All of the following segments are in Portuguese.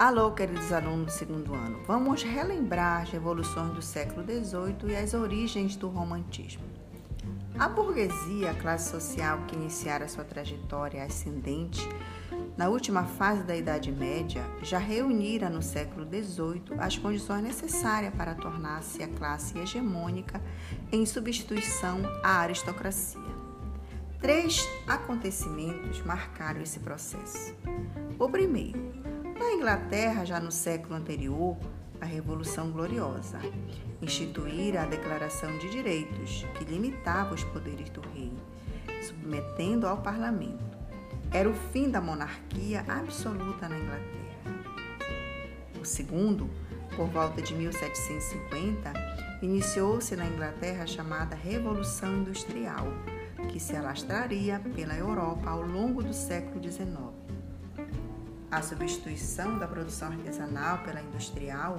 Alô, queridos alunos do segundo ano. Vamos relembrar as revoluções do século XVIII e as origens do romantismo. A burguesia, a classe social que iniciara sua trajetória ascendente na última fase da Idade Média, já reunira no século XVIII as condições necessárias para tornar-se a classe hegemônica em substituição à aristocracia. Três acontecimentos marcaram esse processo. O primeiro, na Inglaterra, já no século anterior, a Revolução Gloriosa instituíra a Declaração de Direitos, que limitava os poderes do rei, submetendo ao parlamento. Era o fim da monarquia absoluta na Inglaterra. O segundo, por volta de 1750, iniciou-se na Inglaterra a chamada Revolução Industrial, que se alastraria pela Europa ao longo do século XIX. A substituição da produção artesanal pela industrial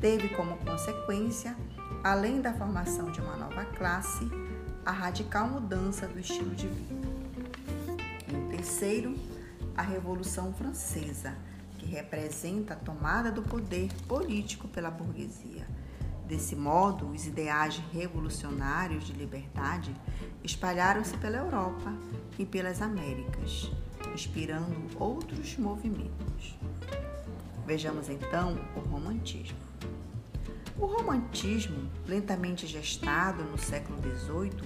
teve como consequência, além da formação de uma nova classe, a radical mudança do estilo de vida. E o terceiro, a Revolução Francesa, que representa a tomada do poder político pela burguesia. Desse modo, os ideais revolucionários de liberdade espalharam-se pela Europa e pelas Américas inspirando outros movimentos. Vejamos então o romantismo. O romantismo, lentamente gestado no século XVIII,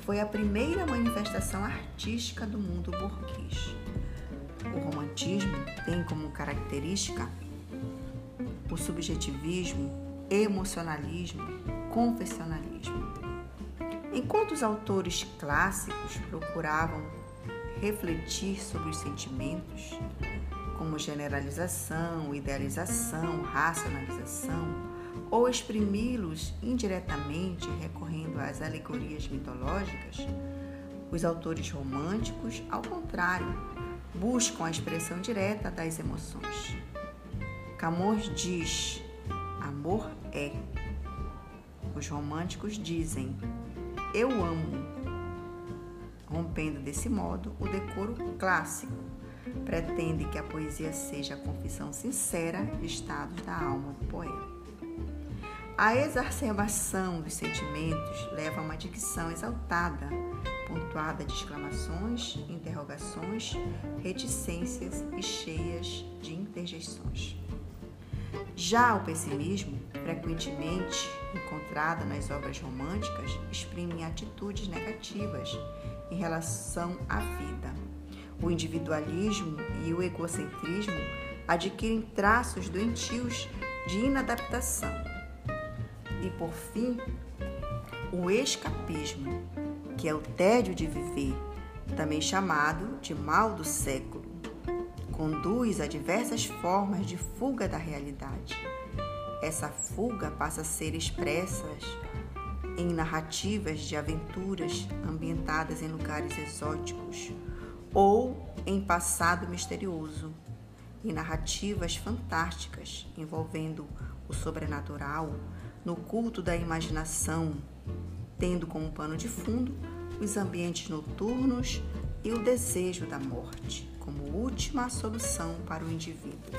foi a primeira manifestação artística do mundo burguês. O romantismo tem como característica o subjetivismo, emocionalismo, confessionalismo. Enquanto os autores clássicos procuravam refletir sobre os sentimentos, como generalização, idealização, racionalização, ou exprimi-los indiretamente recorrendo às alegorias mitológicas, os autores românticos, ao contrário, buscam a expressão direta das emoções. Camões diz: amor é. Os românticos dizem: eu amo rompendo desse modo o decoro clássico. Pretende que a poesia seja a confissão sincera de estados da alma do poeta. A exacerbação dos sentimentos leva a uma dicção exaltada, pontuada de exclamações, interrogações, reticências e cheias de interjeições. Já o pessimismo, frequentemente encontrado nas obras românticas, exprime atitudes negativas em relação à vida. O individualismo e o egocentrismo adquirem traços doentios de inadaptação. E por fim, o escapismo, que é o tédio de viver, também chamado de mal do século, conduz a diversas formas de fuga da realidade. Essa fuga passa a ser expressa em narrativas de aventuras ambientadas em lugares exóticos ou em passado misterioso, em narrativas fantásticas envolvendo o sobrenatural, no culto da imaginação, tendo como pano de fundo os ambientes noturnos e o desejo da morte como última solução para o indivíduo.